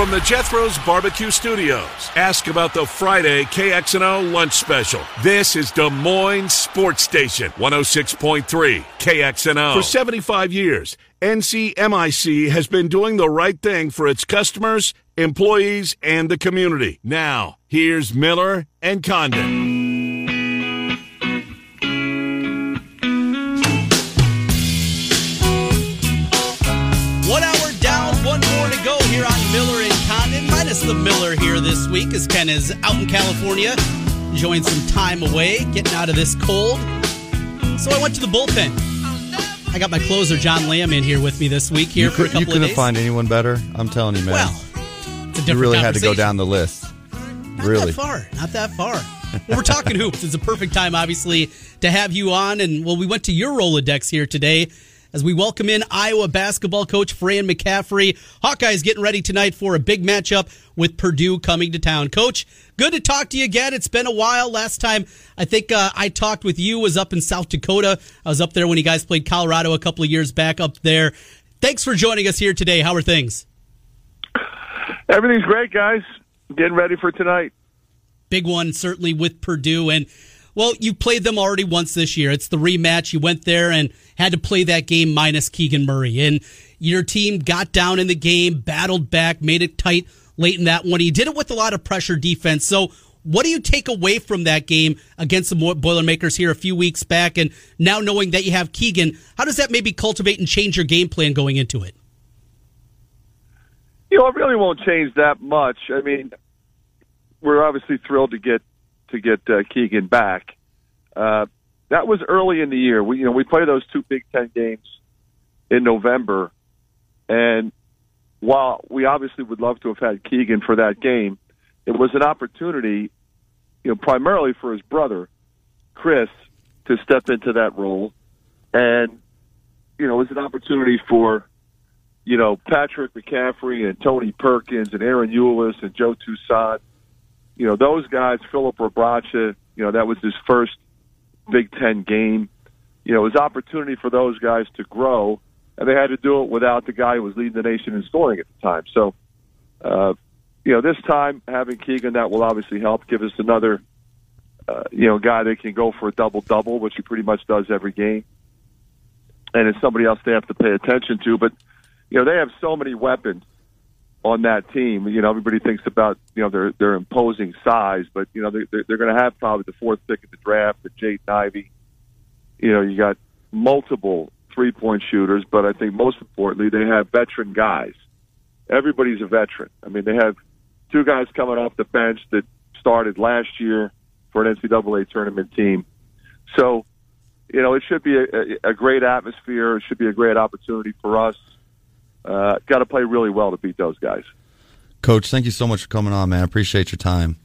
From the Jethro's Barbecue Studios, ask about the Friday KXNO lunch special. This is Des Moines Sports Station, 106.3 KXNO. For 75 years, NCMIC has been doing the right thing for its customers, employees, and the community. Now, here's Miller and Condon. This week as Ken is out in California, enjoying some time away, getting out of this cold. So I went to the bullpen. I got my closer John Lamb in here with me this week here you for a couple you couldn't find anyone better. I'm telling you, man. well, it's a different you really had to go down the list. Not really. that far. Not that far. Well, we're talking hoops. It's a perfect time, obviously, to have you on. And well, we went to your Rolodex here today as we welcome in Iowa basketball coach Fran McCaffery. Hawkeyes getting ready tonight for a big matchup with Purdue coming to town. Coach, good to talk to you again. It's been a while. Last time I think uh, I talked with you was up in South Dakota. I was up there when you guys played Colorado a couple of years back up there. Thanks for joining us here today. How are things? Everything's great, guys. Getting ready for tonight. big one certainly with Purdue and well you played them already once this year. It's the rematch. You went there and had to play that game minus Keegan Murray. And your team got down in the game battled back made it tight late in that one. He did it with a lot of pressure defense. So what do you take away from that game against the Boilermakers here a few weeks back? And now knowing that you have Keegan how does that maybe cultivate and change your game plan going into it? You know, it really won't change that much. I mean, we're obviously thrilled to get to get uh, Keegan back. Uh, that was early in the year. We you know we play those two Big Ten games in November, and while we obviously would love to have had Keegan for that game, it was an opportunity, you know, primarily for his brother, Kris, to step into that role, and you know, it was an opportunity for you know, Patrick McCaffery and Tony Perkins and Ahron Ulis and Joe Toussaint. You know, those guys, Filip Rebraca, you know, that was his first Big Ten game. You know, it was opportunity for those guys to grow, and they had to do it without the guy who was leading the nation in scoring at the time. So, uh, you know, this time having Keegan, that will obviously help give us another, uh, you know, guy that can go for a double-double, which he pretty much does every game. And it's somebody else they have to pay attention to, but you know, they have so many weapons on that team. You know, everybody thinks about you know their their imposing size, but you know they're they're, going to have probably the fourth pick of the draft, the Jaden Ivey. You know, you got multiple three point shooters, but I think most importantly they have veteran guys. Everybody's a veteran. I mean, they have two guys coming off the bench that started last year for an NCAA tournament team. So, you know, it should be a, a great atmosphere. It should be a great opportunity for us uh, got to play really well to beat those guys. Coach, thank you so much for coming on, man. I appreciate your time.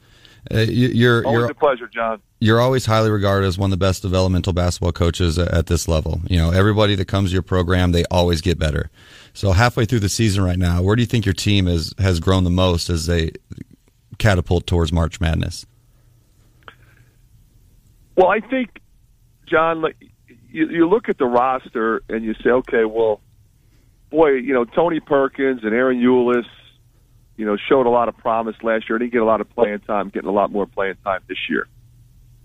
Uh, you, you're Always you're a pleasure, John. you're always highly regarded as one of the best developmental basketball coaches at, at this level. You know, everybody that comes to your program, they always get better. So halfway through the season right now, where do you think your team is has grown the most as they catapult towards March Madness? Well, I think, John, like you, you look at the roster and you say, okay, well, boy, you know Tony Perkins and Ahron Ulis, you know, showed a lot of promise last year. Didn't get a lot of playing time, getting a lot more playing time this year.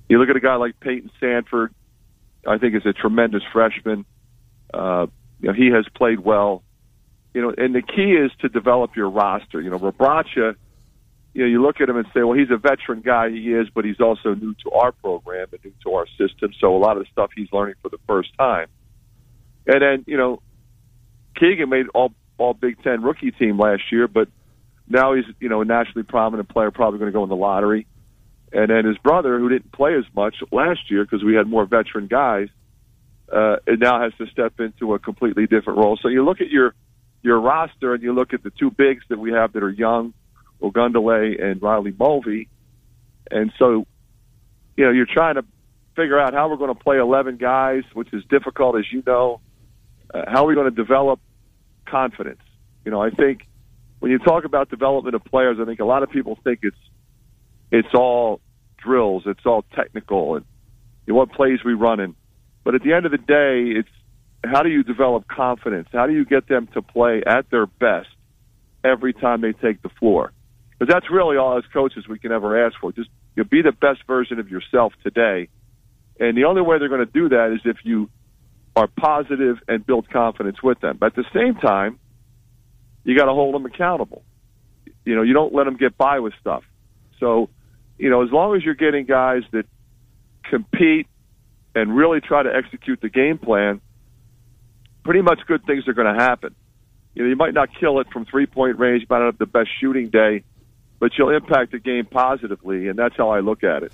You look at a guy like Payton Sandfort. I think is a tremendous freshman. Uh, you know, he has played well. You know, and the key is to develop your roster. You know, Rebraca, you know, you look at him and say, well, he's a veteran guy. He is, but he's also new to our program and new to our system. So a lot of the stuff he's learning for the first time. And then, you know, Keegan made all all Big Ten rookie team last year, but now he's you know a nationally prominent player, probably going to go in the lottery. And then his brother, who didn't play as much last year because we had more veteran guys, uh, it now has to step into a completely different role. So you look at your your roster and you look at the two bigs that we have that are young, Ogundele and Riley Mulvey, and so you know you're trying to figure out how we're going to play 11 guys, which is difficult, as you know. Uh, how are we going to develop confidence? You know, I think when you talk about development of players, I think a lot of people think it's it's all drills, it's all technical, and you know, what plays we running. But at the end of the day, it's how do you develop confidence? How do you get them to play at their best every time they take the floor. Because that's really all as coaches we can ever ask for. Just you know, be the best version of yourself today. And the only way they're going to do that is if you are positive and build confidence with them. But at the same time, you got to hold them accountable. You know, you don't let them get by with stuff. So, you know, as long as you're getting guys that compete and really try to execute the game plan, pretty much good things are going to happen. You know, you might not kill it from three point range, might not have the best shooting day, but you'll impact the game positively, and that's how I look at it.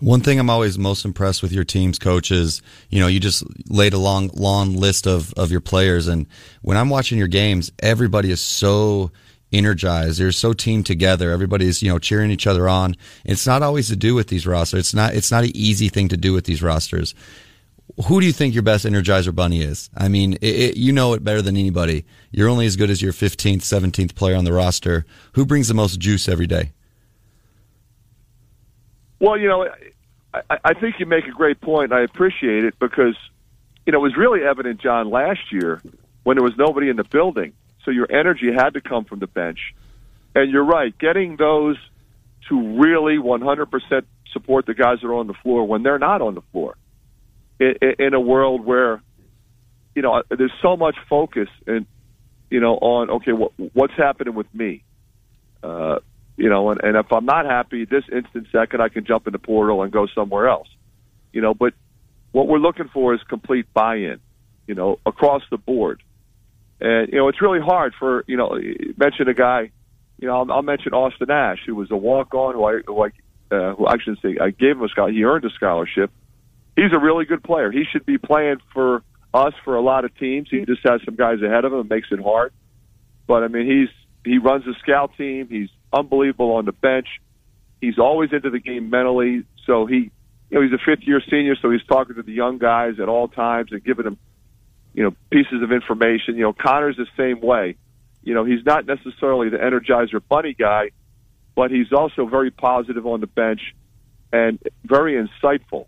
One thing I'm always most impressed with your team's coaches, you know, you just laid a long, long list of, of your players. And when I'm watching your games, everybody is so energized. They're so teamed together. Everybody's, you know, cheering each other on. It's not always to do with these rosters. It's not, it's not an easy thing to do with these rosters. Who do you think your best Energizer Bunny is? I mean, it, it, you know it better than anybody. You're only as good as your 15th, 17th player on the roster. Who brings the most juice every day? Well, you know, I, I think you make a great point. I appreciate it because, you know, it was really evident, John, last year when there was nobody in the building. So your energy had to come from the bench. And you're right, getting those to really 100% support the guys that are on the floor when they're not on the floor in, in a world where, you know, there's so much focus and, you know, on, okay, what, what's happening with me? Uh, you know, and, and if I'm not happy this instant second, I can jump in the portal and go somewhere else. You know, but what we're looking for is complete buy-in, you know, across the board. And you know, it's really hard for you know, mention a guy, you know, I'll, I'll mention Austin Ash, who was a walk-on, who I, who uh, who I shouldn't say, I gave him a scholarship. He earned a scholarship. He's a really good player. He should be playing for us for a lot of teams. He just has some guys ahead of him, and makes it hard. But I mean, he's he runs a scout team. He's unbelievable on the bench. He's always into the game mentally. So he, you know, he's a fifth year senior, so he's talking to the young guys at all times and giving them, you know, pieces of information. You know, Connor's the same way. You know, he's not necessarily the energizer bunny guy, but he's also very positive on the bench and very insightful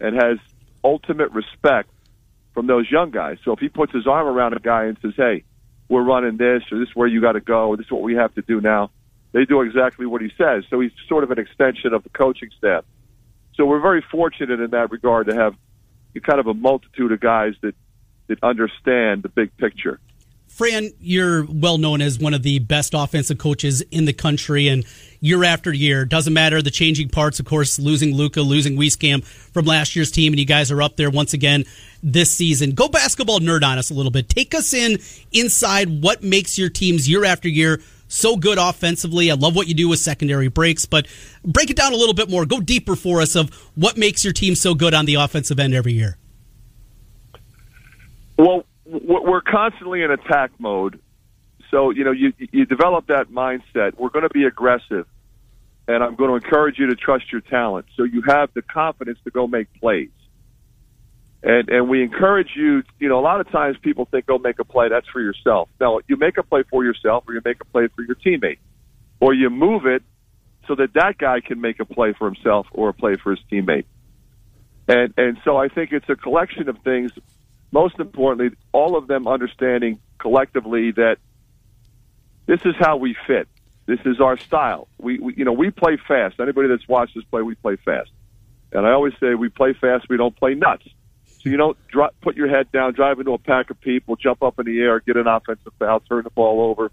and has ultimate respect from those young guys. So if he puts his arm around a guy and says, "Hey, we're running this, or this is where you got to go, or this is what we have to do now," they do exactly what he says. So he's sort of an extension of the coaching staff. So we're very fortunate in that regard to have kind of a multitude of guys that that understand the big picture. Fran, you're well known as one of the best offensive coaches in the country, and year after year, doesn't matter the changing parts. Of course, losing Luka, losing Wieskamp from last year's team, and you guys are up there once again this season. Go basketball nerd on us a little bit. Take us in inside what makes your teams year after year so good offensively. I love what you do with secondary breaks, but break it down a little bit more. Go deeper for us of what makes your team so good on the offensive end every year. Well, we're constantly in attack mode. So, you know, you, you develop that mindset. We're going to be aggressive, and I'm going to encourage you to trust your talent. So you have the confidence to go make plays. And and we encourage you. You know, a lot of times people think, "Go make a play." That's for yourself. No, you make a play for yourself, or you make a play for your teammate, or you move it so that that guy can make a play for himself or a play for his teammate. And and so I think it's a collection of things. Most importantly, all of them understanding collectively that this is how we fit. This is our style. We, we you know we play fast. Anybody that's watched us play, we play fast. And I always say we play fast. We don't play nuts. So you don't dr- put your head down, drive into a pack of people, jump up in the air, get an offensive foul, turn the ball over.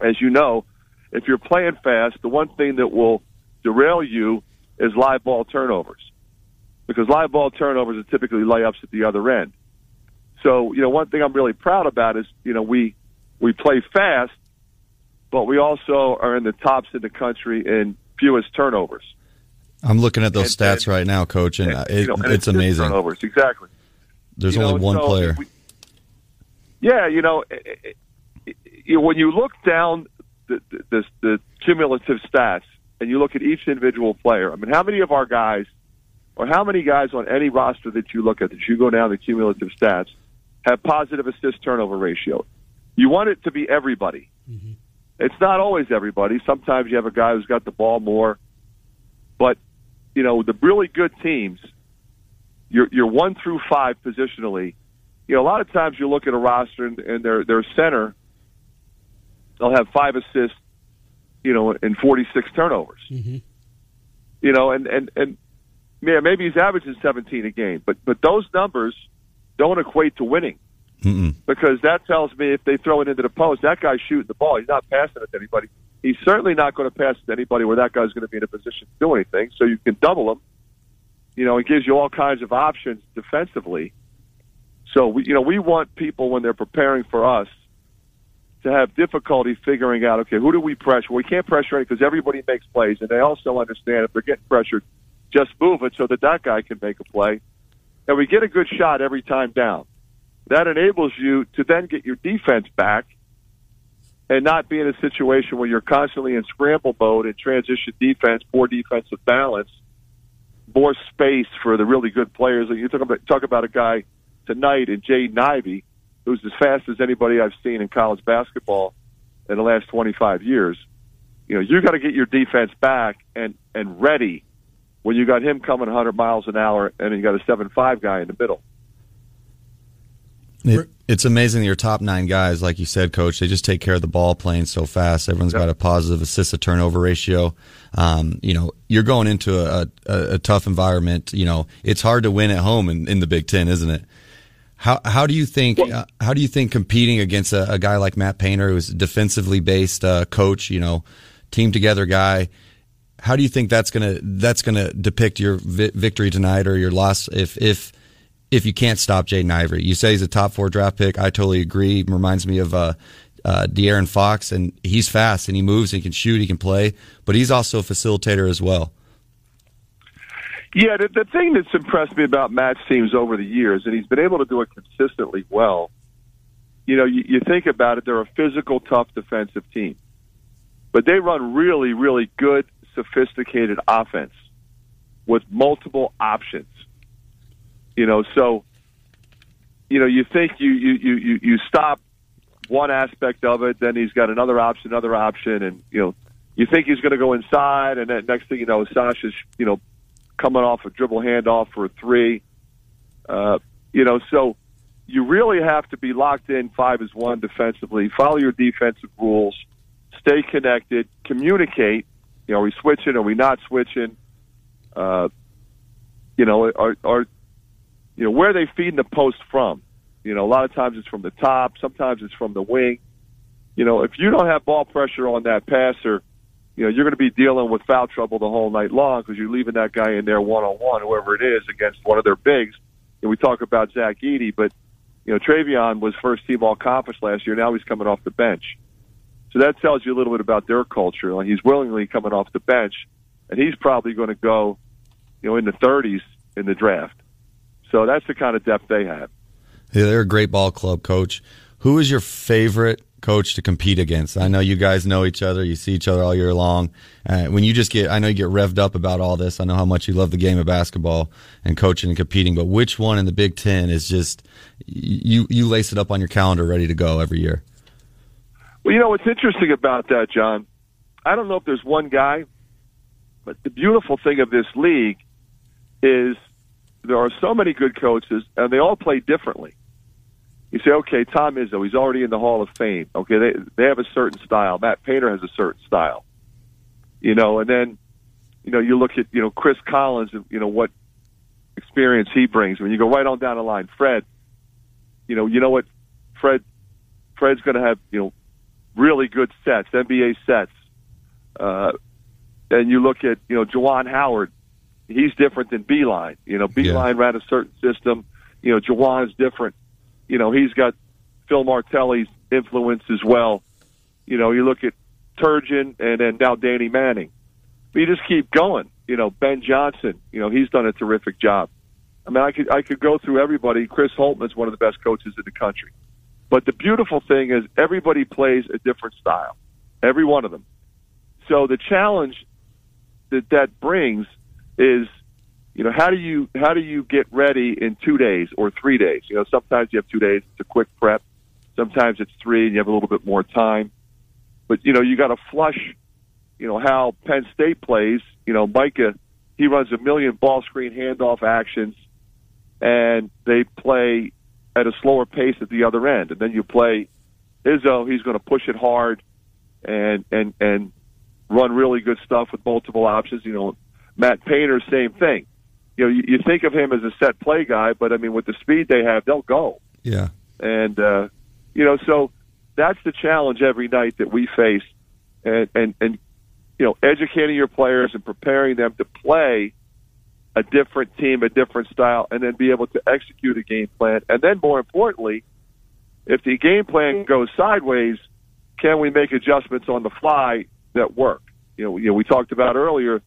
As you know, if you're playing fast, the one thing that will derail you is live ball turnovers. Because live ball turnovers are typically layups at the other end. So, you know, one thing I'm really proud about is, you know, we we play fast, but we also are in the tops in the country in fewest turnovers. I'm looking at those and, stats and, right now, Coach, and, and uh, it, you know, it's, it's amazing. Turnovers, exactly. There's you only know, one so player. We, yeah, you know, eh, eh, eh, it, it, when you look down the, the, the cumulative stats and you look at each individual player, I mean, how many of our guys, or how many guys on any roster that you look at that you go down the cumulative stats have positive assist turnover ratio? You want it to be everybody. Mm-hmm. It's not always everybody. Sometimes you have a guy who's got the ball more, but you know, the really good teams, you're, you're one through five positionally. You know, a lot of times you look at a roster and, and their their center they'll have five assists, you know, and 46 turnovers. Mm-hmm. You know, and and and yeah, maybe he's averaging 17 a game, but but those numbers don't equate to winning. Mm-mm. Because that tells me if they throw it into the post, that guy's shooting the ball. He's not passing it to anybody. He's certainly not going to pass to anybody where that guy's going to be in a position to do anything. So you can double him. You know, it gives you all kinds of options defensively. So we, you know, we want people when they're preparing for us to have difficulty figuring out, okay, who do we pressure? We can't pressure any because everybody makes plays, and they also understand if they're getting pressured, just move it so that that guy can make a play. And we get a good shot every time down. That enables you to then get your defense back and not be in a situation where you're constantly in scramble mode and transition defense, poor defensive balance, more space for the really good players. You talk about talk about a guy tonight in Jaden Ivey, who's as fast as anybody I've seen in college basketball in the last 25 years. You know, you got to get your defense back and and ready when you got him coming 100 miles an hour and you got a seven five guy in the middle. It, it's amazing your top nine guys, like you said, coach, they just take care of the ball playing so fast. Everyone's yep. got a positive assist to turnover ratio. Um, you know, you're going into a, a, a, tough environment. You know, it's hard to win at home in, in the Big Ten, isn't it? How how do you think uh, how do you think competing against a, a, guy like Matt Painter, who's a defensively based uh, coach, you know, team together guy? How do you think that's gonna that's gonna depict your vi- victory tonight or your loss if if if you can't stop Jaden Ivey. You say he's a top four draft pick. I totally agree. Reminds me of uh, uh, De'Aaron Fox, and he's fast and he moves and he can shoot, he can play, but he's also a facilitator as well. Yeah, the, the thing that's impressed me about Matt's teams over the years, and he's been able to do it consistently well. You know, you, you think about it; they're a physical, tough defensive team, but they run really, really good, sophisticated offense with multiple options you know, so you know, you think you you you you stop one aspect of it, then he's got another option, another option, and you know, you think he's going to go inside, and then next thing you know, Sasha's you know coming off a dribble handoff for a three. Uh, you know, so you really have to be locked in five is one defensively. Follow your defensive rules. Stay connected. Communicate. You know, are we switching? Are we not switching? Uh, you know, are are you know, where are they feeding the post from? You know, a lot of times it's from the top, sometimes it's from the wing. You know, if you don't have ball pressure on that passer, you know, you're going to be dealing with foul trouble the whole night long because you're leaving that guy in there one on one, whoever it is, against one of their bigs. And we talk about Zach Edey, but you know, Trevion was first team all conference last year. Now he's coming off the bench. So that tells you a little bit about their culture. Like he's willingly coming off the bench, and he's probably going to go, you know, in the 30s in the draft. So that's the kind of depth they have. Yeah, they're a great ball club, coach. Who is your favorite coach to compete against? I know you guys know each other. You see each other all year long. Uh, when you just get, I know you get revved up about all this. I know how much you love the game of basketball and coaching and competing. But which one in the Big Ten is just you? You lace it up on your calendar, ready to go every year. Well, you know what's interesting about that, John. I don't know if there's one guy, but the beautiful thing of this league is there are so many good coaches, and they all play differently. You say, okay, Tom Izzo, he's already in the Hall of Fame. Okay, they they have a certain style. Matt Painter has a certain style. You know, and then, you know, you look at you know Chris Collins you know what experience he brings. When you go right on down the line, Fred, you know, you know what, Fred, Fred's going to have you know really good sets, NBA sets. Uh, and you look at you know Juwan Howard, he's different than Beilein. You know, Beilein yeah. ran a certain system. You know, Juwan is different. You know, he's got Phil Martelli's influence as well. You know, you look at Turgeon and then now Danny Manning. But you just keep going. You know, Ben Johnson. You know, he's done a terrific job. I mean, I could I could go through everybody. Chris Holtmann's one of the best coaches in the country. But the beautiful thing is everybody plays a different style. Every one of them. So the challenge that that brings is you know how do you how do you get ready in two days or three days? You know sometimes you have two days it's a quick prep. Sometimes it's three and you have a little bit more time. But you know you got to flush you know how penn state plays. You know micah he runs a million ball screen handoff actions and they play at a slower pace at the other end. And then you play izzo he's going to push it hard and and and run really good stuff with multiple options. You know, Matt Painter, same thing. You know, you, you think of him as a set play guy, but I mean, with the speed they have, they'll go. Yeah. And uh, you know, so that's the challenge every night that we face, and and and you know, educating your players and preparing them to play a different team, a different style, and then be able to execute a game plan. And then, more importantly, if the game plan goes sideways, can we make adjustments on the fly that work? You know, you know, we talked about earlier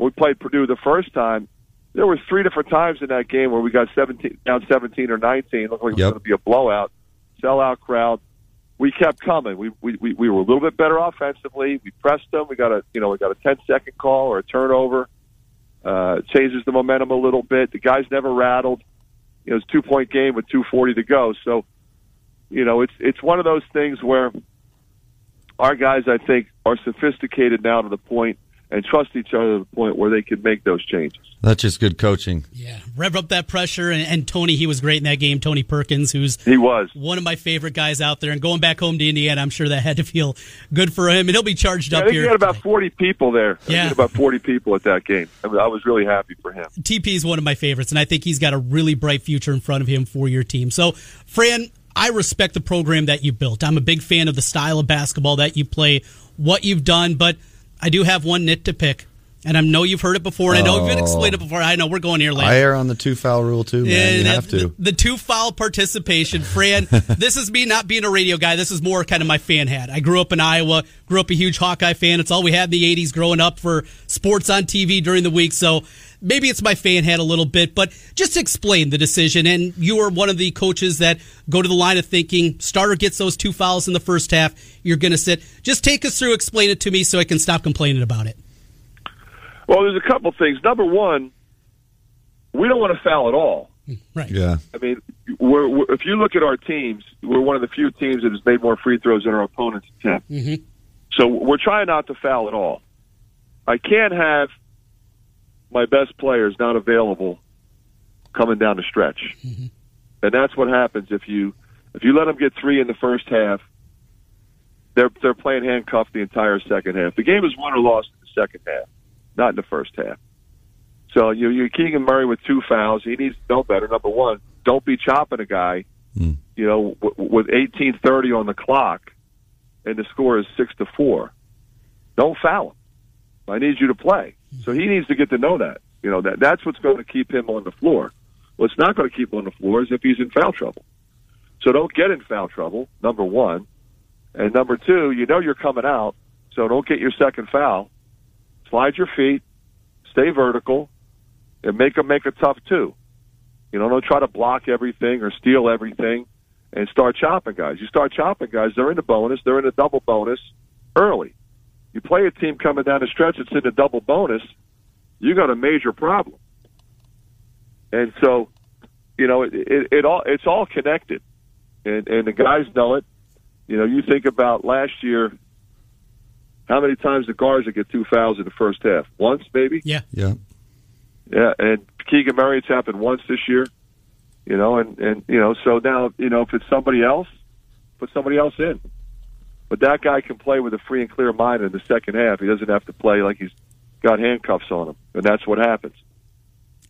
when we played Purdue the first time. There were three different times in that game where we got 17 down 17 or 19. Looked like it was Yep. going to be a blowout, sellout crowd. We kept coming. We, we we we were a little bit better offensively. We pressed them. We got a you know we got a 10 second call or a turnover. Uh, changes the momentum a little bit. The guys never rattled. You know, it's a two point game with 240 to go. So, you know, it's it's one of those things where our guys, I think, are sophisticated now to the point and trust each other to the point where they could make those changes. That's just good coaching. Yeah, rev up that pressure. And, and Tony, he was great in that game. Tony Perkins, who's He was. one of my favorite guys out there. And going back home to Indiana, I'm sure that had to feel good for him. And he'll be charged I up think here. he had about 40 people there. I think Yeah. about 40 people at that game. I, mean, I was really happy for him. TP is one of my favorites, and I think he's got a really bright future in front of him for your team. So, Fran, I respect the program that you built. I'm a big fan of the style of basketball that you play, what you've done, but I do have one nit to pick. And I know you've heard it before, and I know you've Oh. explained it before. I know we're going here later. I err on the two foul rule too, man. Yeah, you have to. The, the two foul participation, Fran. this is me not being a radio guy. This is more kind of my fan hat. I grew up in Iowa, grew up a huge Hawkeye fan. It's all we had in the 80s growing up for sports on TV during the week. So maybe it's my fan hat a little bit, but just explain the decision. And you are one of the coaches that go to the line of thinking starter gets those two fouls in the first half. You're going to sit. Just take us through, explain it to me so I can stop complaining about it. Well, there's a couple things. Number one, we don't want to foul at all. Right. Yeah. I mean, we're, we're, if you look at our teams, we're one of the few teams that has made more free throws than our opponents attempt. Mhm. So we're trying not to foul at all. I can't have my best players not available coming down the stretch, and that's what happens if you if you let them get three in the first half. They're they're playing handcuffed the entire second half. The game is won or lost in the second half, not in the first half. So you you Keegan Murray with two fouls. He needs to know better. Number one, don't be chopping a guy. Mm. You know, w- with eighteen thirty on the clock, and the score is six to four. Don't foul him. I need you to play. So he needs to get to know that. You know that that's what's going to keep him on the floor. What's not going to keep him on the floor is if he's in foul trouble. So don't get in foul trouble. Number one, and number two, you know you're coming out, so don't get your second foul. Slide your feet, stay vertical, and make them make a tough two. You know, don't try to block everything or steal everything and start chopping guys. You start chopping guys, they're in the bonus, they're in a double bonus early. You play a team coming down the stretch that's in a double bonus, you got a major problem. And so, you know, it, it, it all it's all connected, and and the guys know it. You know, you think about last year. How many times the guards would get two fouls in the first half? Once, maybe. Yeah. Yeah. Yeah, and Keegan Murray, it's happened once this year. You know, and and you know, so now you know if it's somebody else, put somebody else in. But that guy can play with a free and clear mind in the second half. He doesn't have to play like he's got handcuffs on him, and that's what happens.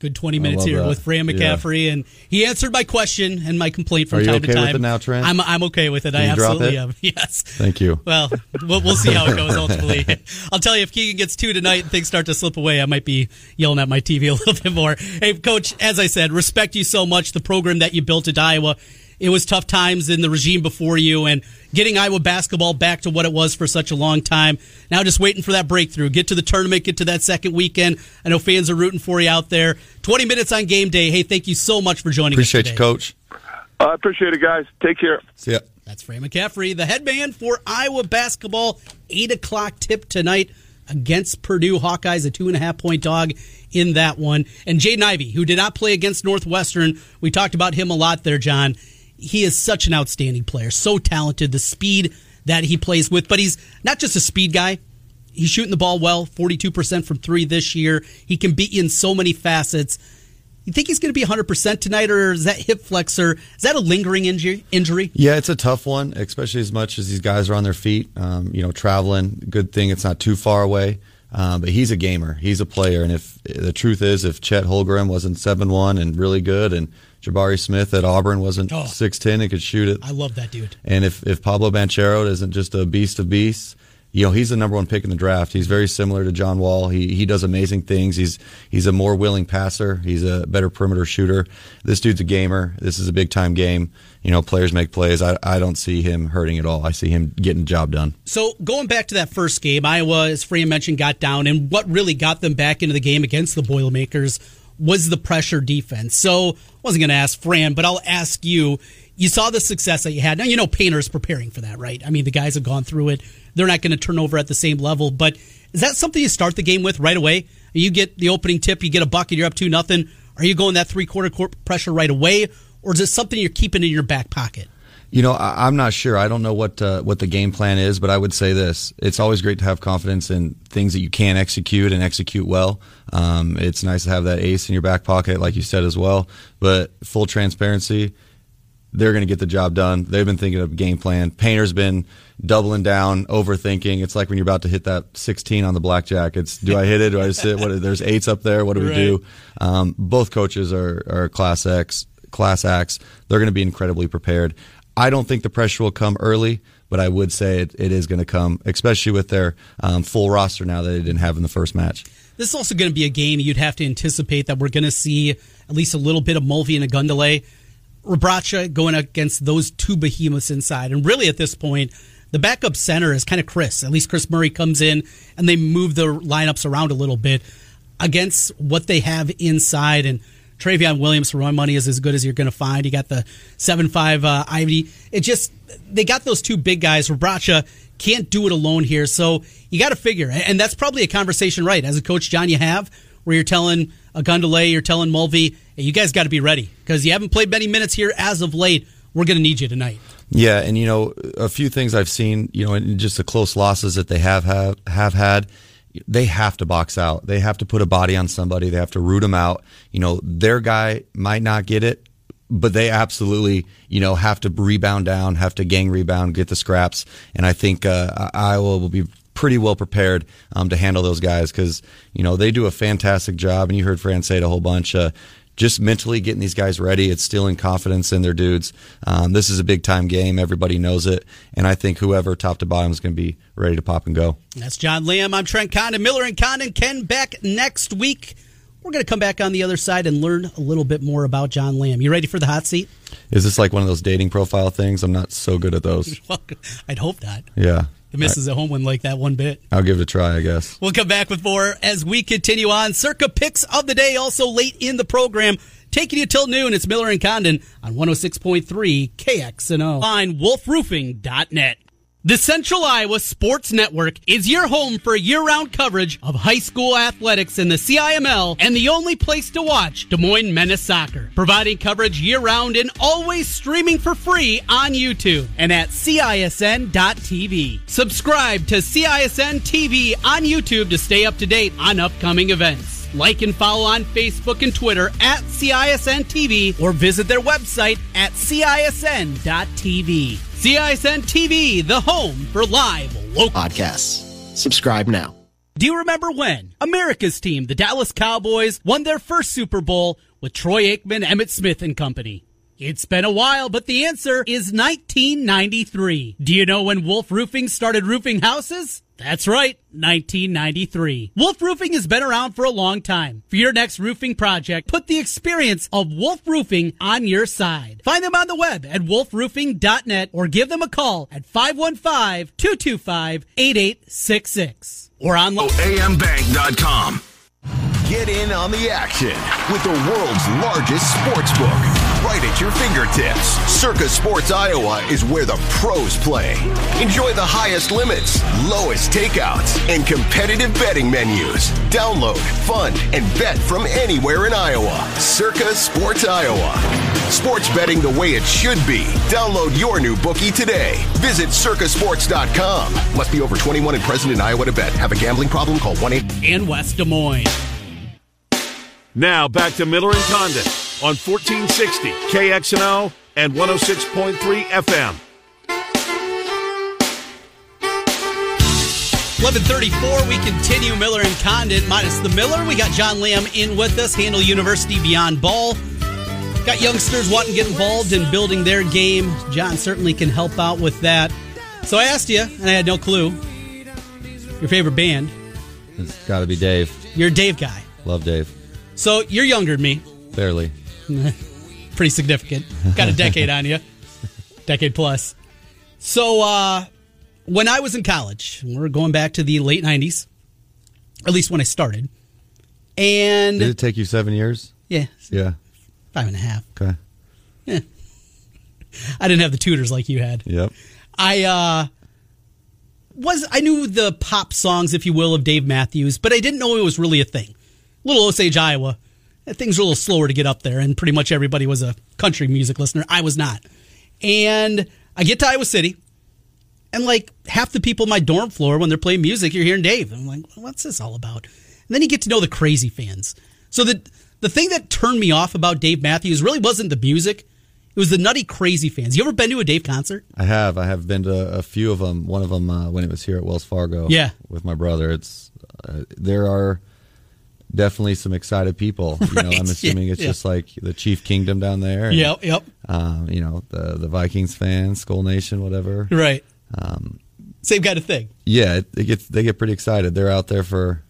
Good 20 minutes here that. with Fran Yeah. McCaffery, and he answered my question and my complaint from Are time okay to time. now, Trent? I'm, I'm okay with it. I Can drop absolutely it? am. Yes. Thank you. Well, we'll we'll see how it goes ultimately. I'll tell you, if Keegan gets two tonight and things start to slip away, I might be yelling at my TV a little bit more. Hey, Coach, as I said, respect you so much. The program that you built at Iowa, it was tough times in the regime before you, and getting Iowa basketball back to what it was for such a long time. Now just waiting for that breakthrough. Get to the tournament, get to that second weekend. I know fans are rooting for you out there. 20 minutes on game day. Hey, thank you so much for joining Appreciate us you. Coach. I appreciate it, guys. Take care. See ya. That's Fran McCaffery, the head man for Iowa basketball. Eight o'clock tip tonight against Purdue Hawkeyes, a two and a half point dog in that one. And Jaden Ivey, who did not play against Northwestern, we talked about him a lot there, John. He is such an outstanding player, so talented. The speed that he plays with, but he's not just a speed guy. He's shooting the ball well, 42% from three this year. He can beat you in so many facets. You think he's going to be 100% tonight, or is that hip flexor, is that a lingering injury? Yeah, it's a tough one, especially as much as these guys are on their feet. Um, you know, traveling, good thing it's not too far away. Um, but he's a gamer. He's a player. And if the truth is, if Chet Holmgren wasn't 7 1 and really good, and Jabari Smith at Auburn wasn't oh, 6'10 and could shoot it. I love that dude. And if, if Paolo Banchero isn't just a beast of beasts, you know he's the number one pick in the draft. He's very similar to John Wall. He he does amazing things. He's he's a more willing passer. He's a better perimeter shooter. This dude's a gamer. This is a big time game. You know, players make plays. I, I don't see him hurting at all. I see him getting the job done. So going back to that first game, Iowa, as Fran mentioned, got down, and what really got them back into the game against the Boilermakers was the pressure defense. So I wasn't going to ask Fran, but I'll ask you. You saw the success that you had. Now you know Painter's preparing for that, right? I mean, the guys have gone through it they're not going to turn over at the same level. But is that something you start the game with right away? You get the opening tip, you get a bucket, you're up two nothing. Are you going that three quarter court pressure right away, or is it something you're keeping in your back pocket? You know, I, am not sure. I don't know what uh, what the game plan is, but I would say this: it's always great to have confidence in things that you can execute and execute well. Um, it's nice to have that ace in your back pocket, like you said as well. But full transparency, they're going to get the job done. They've been thinking of game plan. Painter's been doubling down, overthinking. It's like when you're about to hit that 16 on the blackjack. It's do I hit it? Do I just hit? What? There's eights up there. What do we right. do? Um, both coaches are, are class X, class acts. They're going to be incredibly prepared. I don't think the pressure will come early, but I would say it, it is going to come, especially with their um, full roster now that they didn't have in the first match. This is also going to be a game you'd have to anticipate that we're going to see at least a little bit of Mulvey and a Ogundele. Rebraca going against those two behemoths inside. And really, at this point, the backup center is kind of Kris. At least Kris Murray comes in and they move the lineups around a little bit against what they have inside. And Trevion Williams for my money is as good as you're going to find. You got the seven five uh, Ivey. It just they got those two big guys. Rebraca can't do it alone here, so you got to figure. And that's probably a conversation, right? As a coach, John, you have where you're telling a Ogundele, you're telling Mulvey, hey, you guys got to be ready because you haven't played many minutes here as of late. We're going to need you tonight. Yeah, and you know a few things I've seen, you know, just the close losses that they have have, have had, they have to box out. They have to put a body on somebody. They have to root them out. You know, their guy might not get it, but they absolutely, you know, have to rebound down, have to gang rebound, get the scraps. And I think uh, Iowa will be pretty well prepared um, to handle those guys because you know they do a fantastic job. And you heard Fran say it a whole bunch. Uh, just mentally getting these guys ready. It's stealing confidence in their dudes. Um, this is a big time game. Everybody knows it. And I think whoever top to bottom is going to be ready to pop and go. That's John Lamb. I'm Trent Condon. Miller and Condon. Ken back next week. We're going to come back on the other side and learn a little bit more about John Lamb. You ready for the hot seat? Is this like one of those dating profile things? I'm not so good at those. I'd hope not. Yeah. The misses at home wouldn't like that one bit. I'll give it a try, I guess. We'll come back with more as we continue on. Circa picks of the day, also late in the program. Taking you till noon, it's Miller and Condon on 106.3 KXNO. On wolfroofing.net. The Central Iowa Sports Network is your home for year-round coverage of high school athletics in the CIML and the only place to watch Des Moines Menace Soccer. Providing coverage year-round and always streaming for free on YouTube and at CISN.TV. Subscribe to CISN TV on YouTube to stay up to date on upcoming events. Like and follow on Facebook and Twitter at CISN TV or visit their website at CISN.TV. CISN TV, the home for live local podcasts. Subscribe now. Do you remember when America's team, the Dallas Cowboys, won their first Super Bowl with Troy Aikman, Emmitt Smith, and company? It's been a while, but the answer is 1993. Do you know when Wolf Roofing started roofing houses? That's right, 1993. Wolf Roofing has been around for a long time. For your next roofing project, put the experience of Wolf Roofing on your side. Find them on the web at wolfroofing.net or give them a call at 515-225-8866 or online ambank.com. Get in on the action with the world's largest sports book right at your fingertips. Circa Sports Iowa is where the pros play. Enjoy the highest limits, lowest takeouts, and competitive betting menus. Download, fund, and bet from anywhere in Iowa. Circa Sports Iowa. Sports betting the way it should be. Download your new bookie today. Visit circasports.com. Must be over 21 and present in Iowa to bet. Have a gambling problem? Call 1 8. In West Des Moines. Now back to Miller and Condon on 1460 KXNO and 106.3 FM. 1134, we continue Miller and Condon minus the Miller. We got John Lamb in with us, Handle University Beyond Ball. Got youngsters wanting to get involved in building their game. John certainly can help out with that. So I asked you, and I had no clue. Your favorite band? It's got to be Dave. You're a Dave guy. Love Dave. So you're younger than me. Barely. Pretty significant. Got a decade on you. Decade plus. So uh, when I was in college, we're going back to the late 90s, at least when I started. And Did it take you seven years? yeah, Yeah. five and a half. Okay. Yeah. I didn't have the tutors like you had. Yep. I uh was I knew the pop songs, if you will, of Dave Matthews, but I didn't know it was really a thing. Little Osage, Iowa, things were a little slower to get up there, and pretty much everybody was a country music listener. I was not. And I get to Iowa City, and like half the people in my dorm floor, when they're playing music, you're hearing Dave. I'm like, what's this all about? And then you get to know the crazy fans. So the the thing that turned me off about Dave Matthews really wasn't the music. It was the nutty crazy fans. You ever been to a Dave concert? I have. I have been to a few of them. One of them uh, when it was here at Wells Fargo. Yeah. With my brother. It's uh, there are definitely some excited people. You know, Right. I'm assuming Yeah, it's yeah. just like the Chief Kingdom down there. and, Yep, yep. Um, you know the the Vikings fans, Skol Nation, whatever. Right. Um, Same kind of thing. yeah, it, it gets they get pretty excited. They're out there for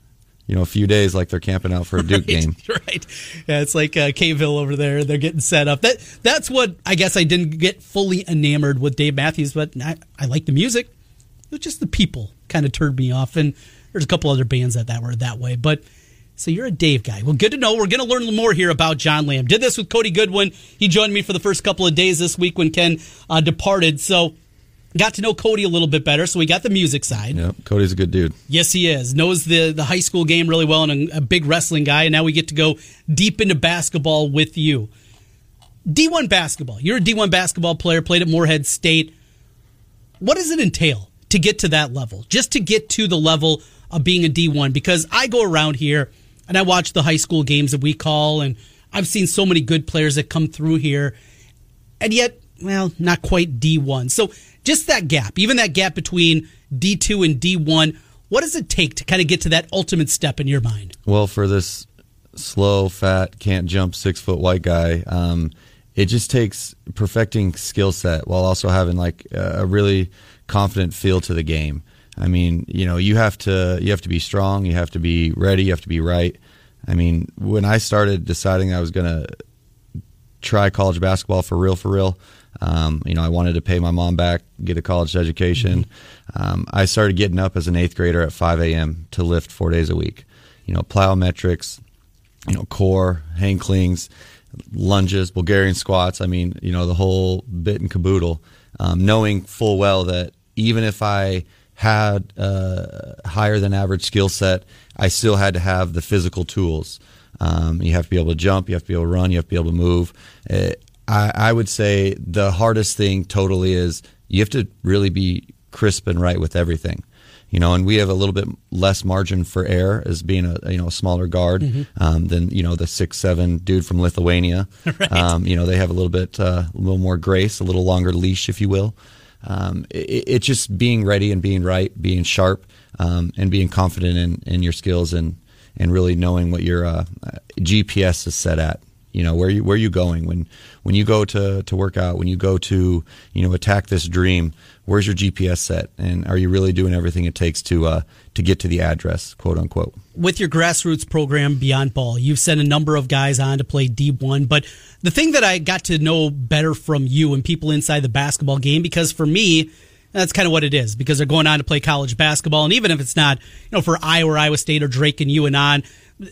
you know a few days, like they're camping out for a Duke right, game. Right. Yeah, it's like uh, Caveville over there. They're getting set up. That that's what I guess I didn't get fully enamored with Dave Matthews, but I, I like the music. It was just the people kind of turned me off, and there's a couple other bands that that were that way. But so you're a Dave guy. Well, good to know. We're going to learn more here about John Lamb. Did this with Cody Goodwin. He joined me for the first couple of days this week when Ken uh, departed. So got to know Cody a little bit better. So we got the music side. Yep, Cody's a good dude. Yes, he is. Knows the the high school game really well, and a, a big wrestling guy. And now we get to go deep into basketball with you. D1 basketball. You're a D1 basketball player. Played at Morehead State. What does it entail to get to that level? Just to get to the level of being a D1? Because I go around here and I watch the high school games that we call, and I've seen so many good players that come through here and yet, well, not quite D1. So just that gap, even that gap between D2 and D1, what does it take to kind of get to that ultimate step in your mind? Well, for this slow, fat, can't jump, six foot white guy, um, it just takes perfecting skill set while also having like a really confident feel to the game. I mean, you know, you have to you have to be strong, you have to be ready, you have to be right. I mean, when I started deciding I was going to try college basketball for real, for real. Um, you know, I wanted to pay my mom back, get a college education. Um, I started getting up as an eighth grader at 5 a.m. to lift four days a week. You know, plyometrics, you know, core, hang cleans, lunges, Bulgarian squats. I mean, you know, the whole bit and caboodle. Um, knowing full well that even if I had a higher than average skill set, I still had to have the physical tools. Um, you have to be able to jump, you have to be able to run, you have to be able to move. Uh, I, I would say the hardest thing totally is you have to really be crisp and right with everything. You know, and we have a little bit less margin for error as being a you know a smaller guard um, than you know the six seven dude from Lithuania. um, you know, they have a little bit uh, a little more grace, a little longer leash, if you will. Um, it, it's just being ready and being right, being sharp, um, and being confident in, in your skills and and really knowing what your uh, GPS is set at. You know where you where you going when when you go to to work out when you go to you know attack this dream. Where's your GPS set, and are you really doing everything it takes to uh, to get to the address, quote unquote? With your grassroots program, Beyond Ball, you've sent a number of guys on to play D1. But the thing that I got to know better from you and people inside the basketball game, because for me, that's kind of what it is because they're going on to play college basketball. And even if it's not, you know, for Iowa or Iowa State or Drake and you and on,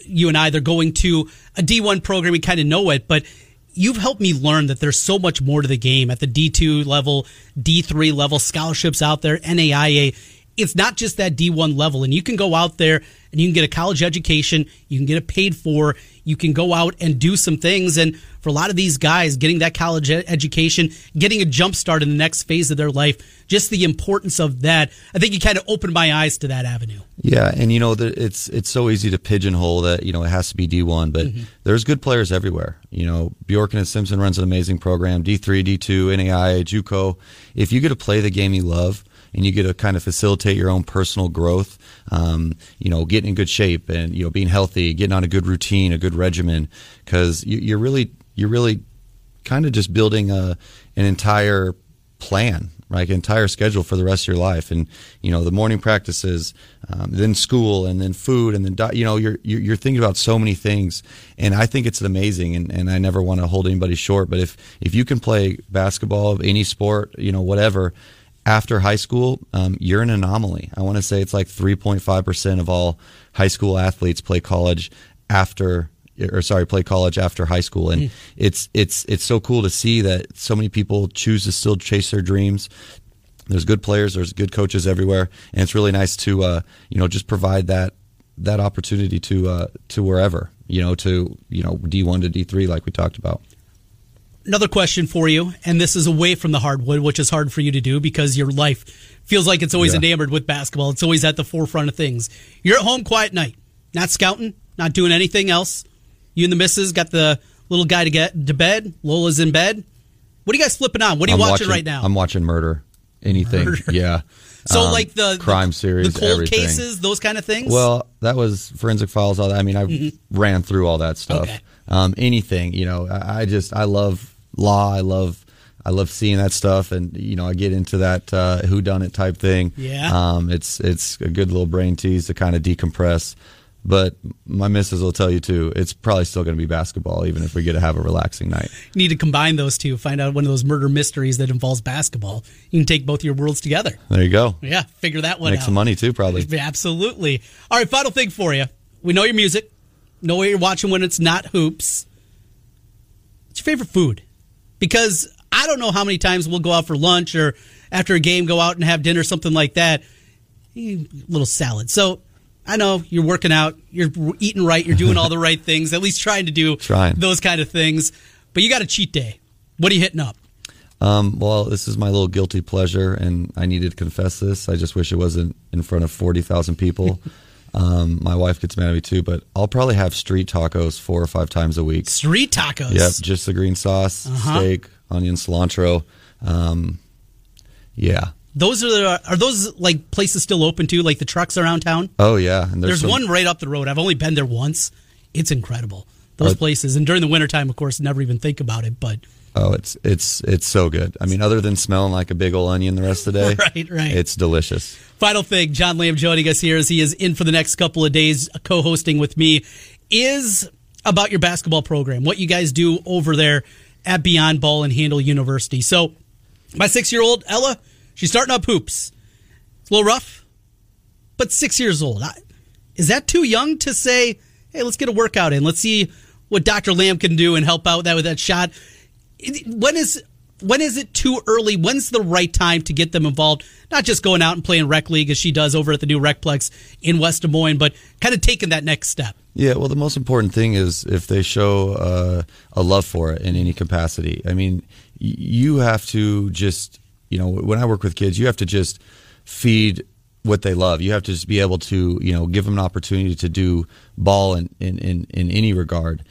you and I, they're going to a D1 program. We kind of know it, but you've helped me learn that there's so much more to the game at the D2 level, D3 level, scholarships out there, NAIA. it's not just that D1 level. And you can go out there and you can get a college education, you can get it paid for, you can go out and do some things. And for a lot of these guys, getting that college education, getting a jump start in the next phase of their life, just the importance of that. I think you kind of opened my eyes to that avenue. Yeah, and you know it's it's so easy to pigeonhole that you know it has to be D1, but mm-hmm. there's good players everywhere. You know, Bjorken and Simpson runs an amazing program, D3, D2, NAIA, JUCO. If you get to play the game you love, and you get to kind of facilitate your own personal growth. Um, you know, getting in good shape and you know being healthy, getting on a good routine, a good regimen, because you, are really you're really kind of just building a an entire plan like entire schedule for the rest of your life and you know the morning practices um, then school and then food and then you know you're you're thinking about so many things and I think it's amazing and, and I never want to hold anybody short but if if you can play basketball any sport you know whatever after high school, um, you're an anomaly. I want to say it's like 3.5% of all high school athletes play college after or sorry, play college after high school, and mm. it's it's it's so cool to see that so many people choose to still chase their dreams. There's good players, there's good coaches everywhere, and it's really nice to uh, you know just provide that that opportunity to uh, to wherever you know to you know D1 to D3 like we talked about another question for you, and this is away from the hardwood, which is hard for you to do because your life feels like it's always yeah. enamored with basketball. It's always at the forefront of things. You're at home, quiet night, not scouting, not doing anything else. You and the missus got the little guy to get to bed. Lola's in bed. What are you guys flipping on? What are you watching, watching, right now? I'm watching murder. Anything, murder. yeah. So um, like the crime the, series, the cold everything. cases, those kind of things. Well, that was forensic files. All that. I mean, I mm-hmm. ran through all that stuff. Okay. Um, anything, you know. I, I just I love law. I love I love seeing that stuff, and you know I get into that uh, who done it type thing. Yeah, um, it's it's a good little brain tease to kind of decompress. But my missus will tell you too. It's probably still going to be basketball, even if we get to have a relaxing night. You need to combine those two. Find out one of those murder mysteries that involves basketball. You can take both your worlds together. There you go. Yeah, figure that one Make out. some money too, probably. Absolutely. All right, final thing for you. We know your music. Know what you're watching when it's not hoops. What's your favorite food? because I don't know how many times we'll go out for lunch or after a game go out and have dinner, something like that. A little salad. So I know you're working out, you're eating right, you're doing all the right things, at least trying to do trying. those kind of things. But you got a cheat day. What are you hitting up? Um, well, this is my little guilty pleasure, and I needed to confess this. I just wish it wasn't in front of 40,000 people. Um, my wife gets mad at me too, but I'll probably have street tacos four or five times a week. Street tacos. Yep, just the green sauce, uh-huh. steak, onion, cilantro. Um, yeah. Those are the, are those like places still open too? Like the trucks around town? Oh yeah, and there's, there's some... one right up the road. I've only been there once. It's incredible. Those places, and during the wintertime, of course, never even think about it. But Oh, it's it's it's so good. I mean, other than smelling like a big old onion the rest of the day, right, right, it's delicious. Final thing, John Lamb joining us here as he is in for the next couple of days, co-hosting with me, is about your basketball program, what you guys do over there at Beyond Ball and Handle University. So, my six-year-old Ella, she's starting up hoops. It's a little rough, but six years old. Is that too young to say, hey, let's get a workout in. Let's see what Dr. Lamb can do and help out that with that shot when is when is it too early? When's the right time to get them involved? Not just going out and playing rec league as she does over at the new Recplex in West Des Moines, but kind of taking that next step. Yeah, well, the most important thing is if they show uh, a love for it in any capacity. I mean, you have to just, you know, when I work with kids, you have to just feed what they love. You have to just be able to, you know, give them an opportunity to do ball in, in, in, in any regard.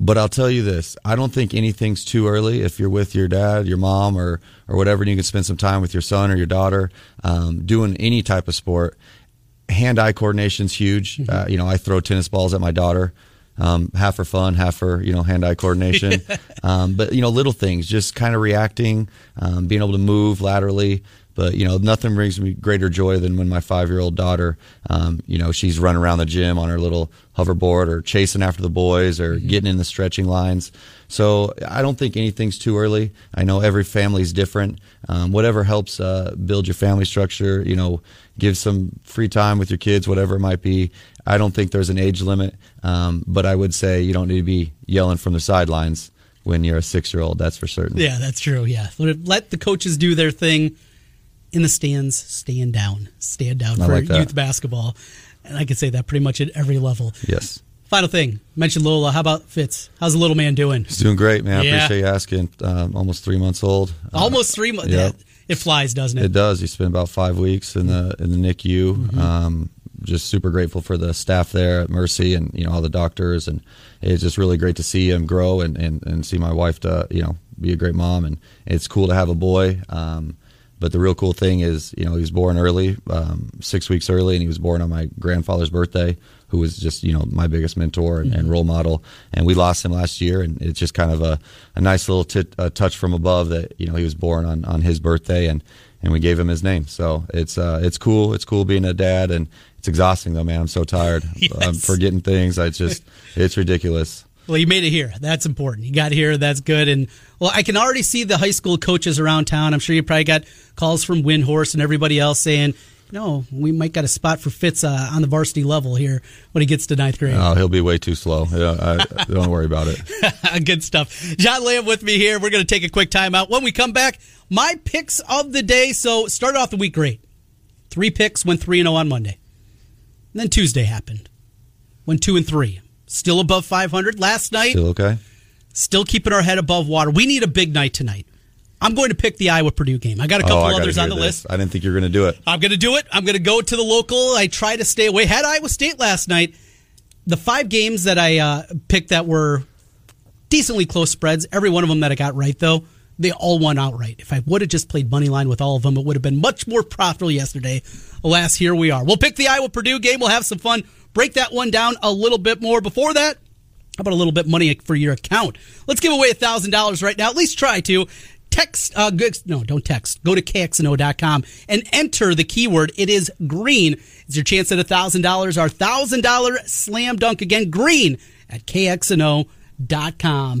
But I'll tell you this: I don't think anything's too early. If you're with your dad, your mom, or or whatever, and you can spend some time with your son or your daughter um, doing any type of sport. Hand-eye coordination's huge. Mm-hmm. Uh, you know, I throw tennis balls at my daughter, um, half for fun, half for you know hand-eye coordination. um, but you know, little things, just kind of reacting, um, being able to move laterally, but you know, nothing brings me greater joy than when my five-year-old daughter, um, you know, she's running around the gym on her little hoverboard or chasing after the boys or mm-hmm. getting in the stretching lines. So I don't think anything's too early. I know every family's different. Um, whatever helps uh, build your family structure, you know, give some free time with your kids, whatever it might be. I don't think there's an age limit, um, but I would say you don't need to be yelling from the sidelines when you're a six-year-old. That's for certain. Yeah, that's true. Yeah, let the coaches do their thing in the stands, stand down, stand down I for like youth basketball. And I can say that pretty much at every level. Yes. Final thing, mentioned Lola. How about Fitz? How's the little man doing? He's doing great, man. I appreciate you asking. Um, almost three months old. Uh, Almost three months. yeah. It flies, doesn't it? It does. He spent about five weeks in the in the NICU. Mm-hmm. Um, just super grateful for the staff there at Mercy and you know all the doctors and it's just really great to see him grow and, and, and see my wife to you know be a great mom and it's cool to have a boy. Um, but the real cool thing is you know he was born early, um, six weeks early, and he was born on my grandfather's birthday, who was just you know my biggest mentor and, and role model. And we lost him last year, and it's just kind of a, a nice little tit, a touch from above that you know he was born on, on his birthday and and we gave him his name. So it's uh, it's cool. It's cool being a dad, and it's exhausting though, man. I'm so tired. I'm forgetting things. I just it's ridiculous. Well, you made it here. That's important. You got here. That's good. And well, I can already see the high school coaches around town. I'm sure you probably got calls from Windhorse and everybody else saying, "No, we might got a spot for Fitz uh, on the varsity level here when he gets to ninth grade." Oh, he'll be way too slow. Yeah, I, don't worry about it. Good stuff. John Lamb with me here. We're going to take a quick timeout. When we come back, my picks of the day. So started off the week great. Three picks, went three and zero on Monday. And then Tuesday happened. Went two and three. Still above 500. Last night, Still okay? still keeping our head above water. We need a big night tonight. I'm going to pick the Iowa Purdue game. I got a couple oh, others on the this. list. I didn't think you were going to do it. I'm going to do it. I'm going to go to the local. I try to stay away. Had Iowa State last night. The five games that I uh, picked that were decently close spreads, every one of them that I got right, though, they all won outright. If I would have just played money line with all of them, it would have been much more profitable yesterday. Alas, here we are. We'll pick the Iowa Purdue game. We'll have some fun. Break that one down a little bit more. Before that, how about a little bit money for your account? Let's give away $1,000 right now. At least try to. Text, uh, no, don't text. Go to kxno.com and enter the keyword. It is green. It's your chance at $1,000. Our $1,000 slam dunk again. Green at kxno.com.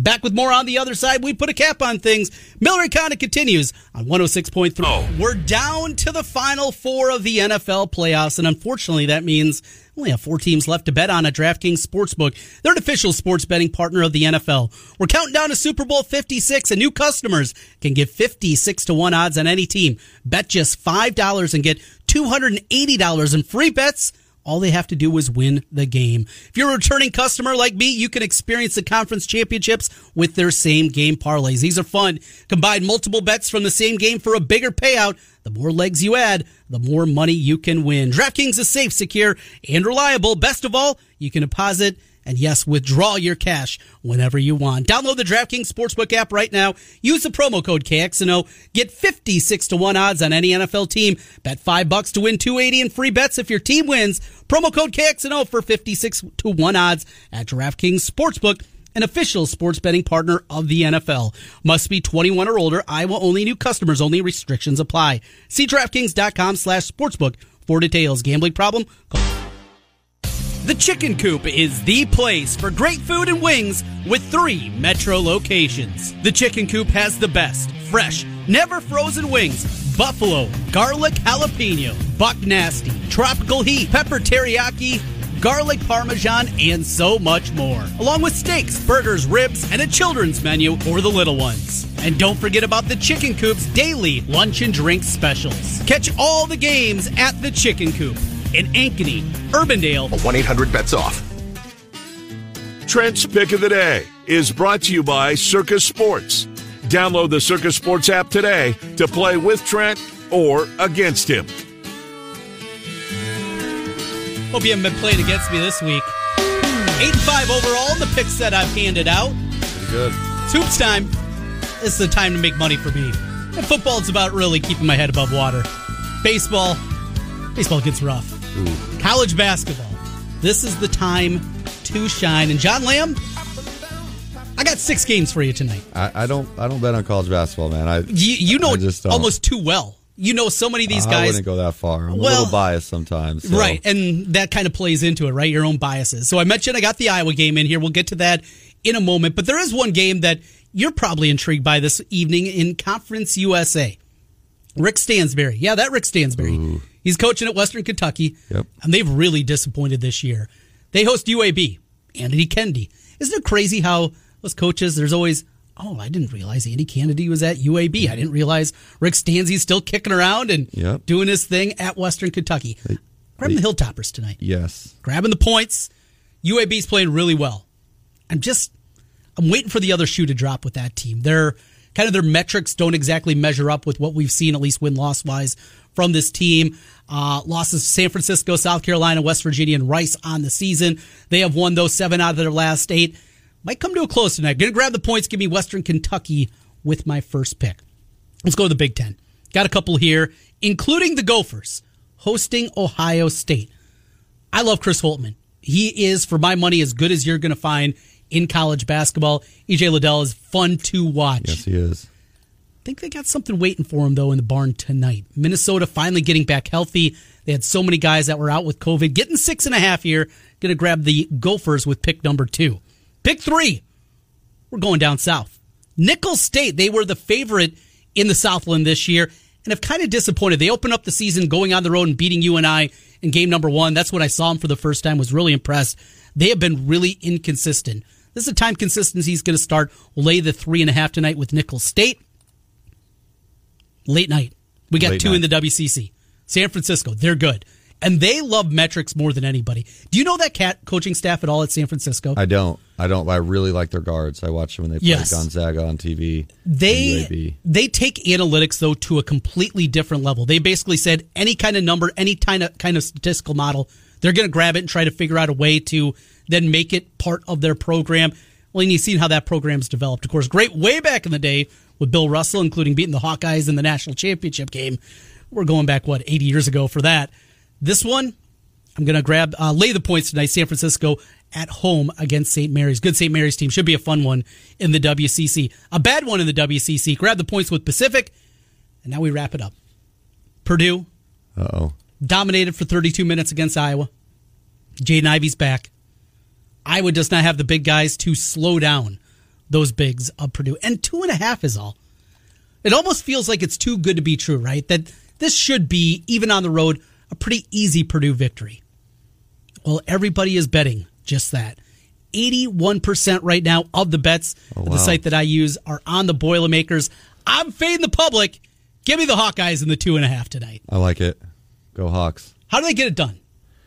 Back with more on the other side. We put a cap on things. Miller and Condon continues on 106.3. Oh. We're down to the final four of the NFL playoffs, and unfortunately, that means we only have four teams left to bet on at DraftKings Sportsbook. They're an official sports betting partner of the NFL. We're counting down to Super Bowl 56, and new customers can get 56 to 1 odds on any team. Bet just $5 and get $280 in free bets. All they have to do is win the game. If you're a returning customer like me, you can experience the conference championships with their same game parlays. These are fun. Combine multiple bets from the same game for a bigger payout. The more legs you add, the more money you can win. DraftKings is safe, secure, and reliable. Best of all, you can deposit and yes, withdraw your cash whenever you want. Download the DraftKings Sportsbook app right now. Use the promo code KXNO. Get 56 to 1 odds on any NFL team. Bet 5 bucks to win 280 in free bets if your team wins. Promo code KXNO for 56 to 1 odds at DraftKings Sportsbook an official sports betting partner of the NFL. Must be 21 or older. Iowa only new customers only. Restrictions apply. See DraftKings.com slash sportsbook for details. Gambling problem? Call the Chicken Coop is the place for great food and wings with three metro locations. The Chicken Coop has the best, fresh, never frozen wings. Buffalo, garlic jalapeno, buck nasty, tropical heat, pepper teriyaki, garlic parmesan, and so much more. Along with steaks, burgers, ribs, and a children's menu for the little ones. And don't forget about the Chicken Coop's daily lunch and drink specials. Catch all the games at the Chicken Coop in Ankeny, Urbandale, 1 800 bets off. Trent's Pick of the Day is brought to you by Circa Sports. Download the Circa Sports app today to play with Trent or against him. Hope you haven't been playing against me this week. Eight and five overall. In the picks that I've handed out. Pretty good. It's hoops time. This is the time to make money for me. And football is about really keeping my head above water. Baseball, baseball gets rough. College basketball. This is the time to shine. And John Lamb, I got six games for you tonight. I, I don't. I don't bet on college basketball, man. I You, you know almost too well. You know so many of these I guys. I wouldn't go that far. I'm a little biased sometimes. so- Right, and that kind of plays into it, right? Your own biases. So I mentioned I got the Iowa game in here. We'll get to that in a moment. But there is one game that you're probably intrigued by this evening in Conference USA. Rick Stansbury. Yeah, that Rick Stansbury. He's coaching at Western Kentucky. Yep. And they've really disappointed this year. They host UAB. Andy Kennedy. Isn't it crazy how those coaches, there's always Oh, I didn't realize Andy Kennedy was at UAB. I didn't realize Rick Stanzi's still kicking around and Yep. doing his thing at Western Kentucky. Grabbing the Hilltoppers tonight. Yes. Grabbing the points. UAB's playing really well. I'm just I'm waiting for the other shoe to drop with that team. Their kind of their metrics don't exactly measure up with what we've seen, at least win loss wise, from this team. Uh, losses to San Francisco, South Carolina, West Virginia, and Rice on the season. They have won those seven out of their last eight. Might come to a close tonight. Gonna grab the points, give me Western Kentucky with my first pick. Let's go to the Big Ten. Got a couple here, including the Gophers hosting Ohio State. I love Chris Holtmann. He is, for my money, as good as you're going to find in college basketball. EJ Liddell is fun to watch. Yes, he is. I think they got something waiting for them though, in the barn tonight. Minnesota finally getting back healthy. They had so many guys that were out with COVID. Getting six and a half here. Going to grab the Gophers with pick number two. Pick three. We're going down south. Nicholls State, they were the favorite in the Southland this year and have kind of disappointed. They opened up the season going on the road and beating UNI in game number one. That's when I saw them for the first time, was really impressed. They have been really inconsistent. This is a time consistency is going to start. We'll lay the three and a half tonight with Nicholls State. Late night. We got Late two night. in the WCC. San Francisco, they're good. And they love metrics more than anybody. Do you know that cat coaching staff at all at San Francisco? I don't. I don't. I really like their guards. I watch them when they play Yes. Gonzaga on TV. they they take analytics though to a completely different level. They basically said any kind of number, any kind of kind of statistical model, they're going to grab it and try to figure out a way to then make it part of their program. Well, and you've seen how that program's developed. Of course, great way back in the day with Bill Russell, including beating the Hawkeyes in the national championship game. We're going back what 80 years ago for that. This one, I'm going to grab uh, lay the points tonight. San Francisco at home against St. Mary's. Good St. Mary's team should be a fun one in the WCC. A bad one in the WCC. Grab the points with Pacific, and now we wrap it up. Purdue oh. dominated for 32 minutes against Iowa. Jaden Ivey's back. Iowa does not have the big guys to slow down those bigs of Purdue, and two and a half is all. It almost feels like it's too good to be true, right? That this should be, even on the road, a pretty easy Purdue victory. Well, everybody is betting just that. 81% right now of the bets oh, at the site that I use are on the Boilermakers. I'm fading the public. Give me the Hawkeyes in the two and a half tonight. I like it. Go Hawks. How do they get it done?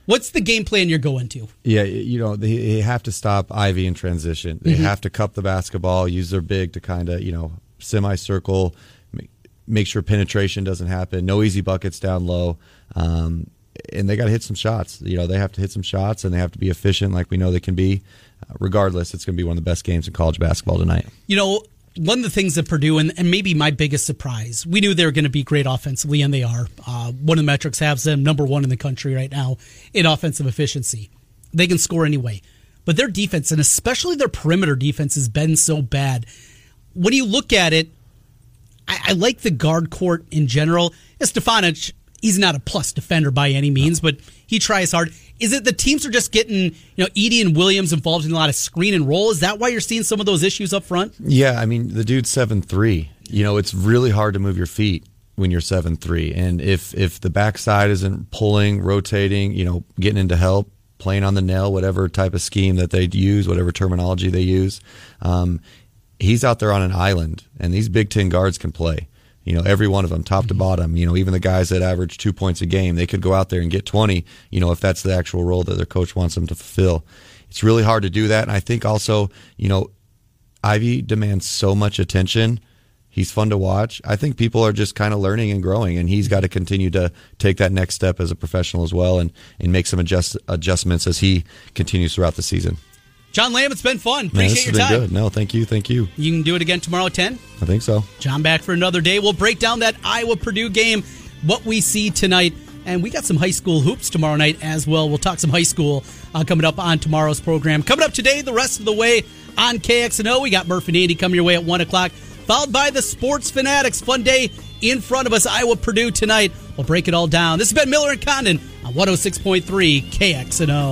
What's the game plan you're going to? Yeah, you know they, have to stop Ivey in transition. They have to cup the basketball, use their big to kind of you know semicircle, make, make sure penetration doesn't happen. No easy buckets down low, um, and they got to hit some shots. You know they have to hit some shots, and they have to be efficient, like we know they can be. Uh, regardless, it's going to be one of the best games in college basketball tonight. You know, one of the things that Purdue, and, and maybe my biggest surprise, we knew they were going to be great offensively, and they are. Uh, one of the metrics has them number one in the country right now in offensive efficiency. They can score anyway. But their defense, and especially their perimeter defense, has been so bad. When you look at it, I, I like the guard court in general. Stefanovic, he's not a plus defender by any means, but he tries hard. Is it the teams are just getting, you know, Edey and Williams involved in a lot of screen and roll? Is that why you're seeing some of those issues up front? Yeah, I mean the dude's seven three. You know, it's really hard to move your feet when you're seven three, and if if the backside isn't pulling, rotating, you know, getting into help, playing on the nail, whatever type of scheme that they use, whatever terminology they use, um, he's out there on an island, and these Big Ten guards can play. You know, every one of them, top to mm-hmm. bottom. You know, even the guys that average two points a game, they could go out there and get 20, you know, if that's the actual role that their coach wants them to fulfill. It's really hard to do that. And I think also, you know, Ivey demands so much attention. He's fun to watch. I think people are just kind of learning and growing, and he's got to continue to take that next step as a professional as well and, and make some adjust, adjustments as he continues throughout the season. John Lamb, it's been fun. Man, Appreciate this your has been time. good. No, thank you. Thank you. You can do it again tomorrow at 10. I think so. John back for another day. We'll break down that Iowa Purdue game, what we see tonight. And we got some high school hoops tomorrow night as well. We'll talk some high school uh, coming up on tomorrow's program. Coming up today, the rest of the way on KXNO, we got Murph and Andy coming your way at 1 o'clock, followed by the Sports Fanatics. Fun day in front of us, Iowa Purdue tonight. We'll break it all down. This has been Miller and Condon on 106.3 KXNO.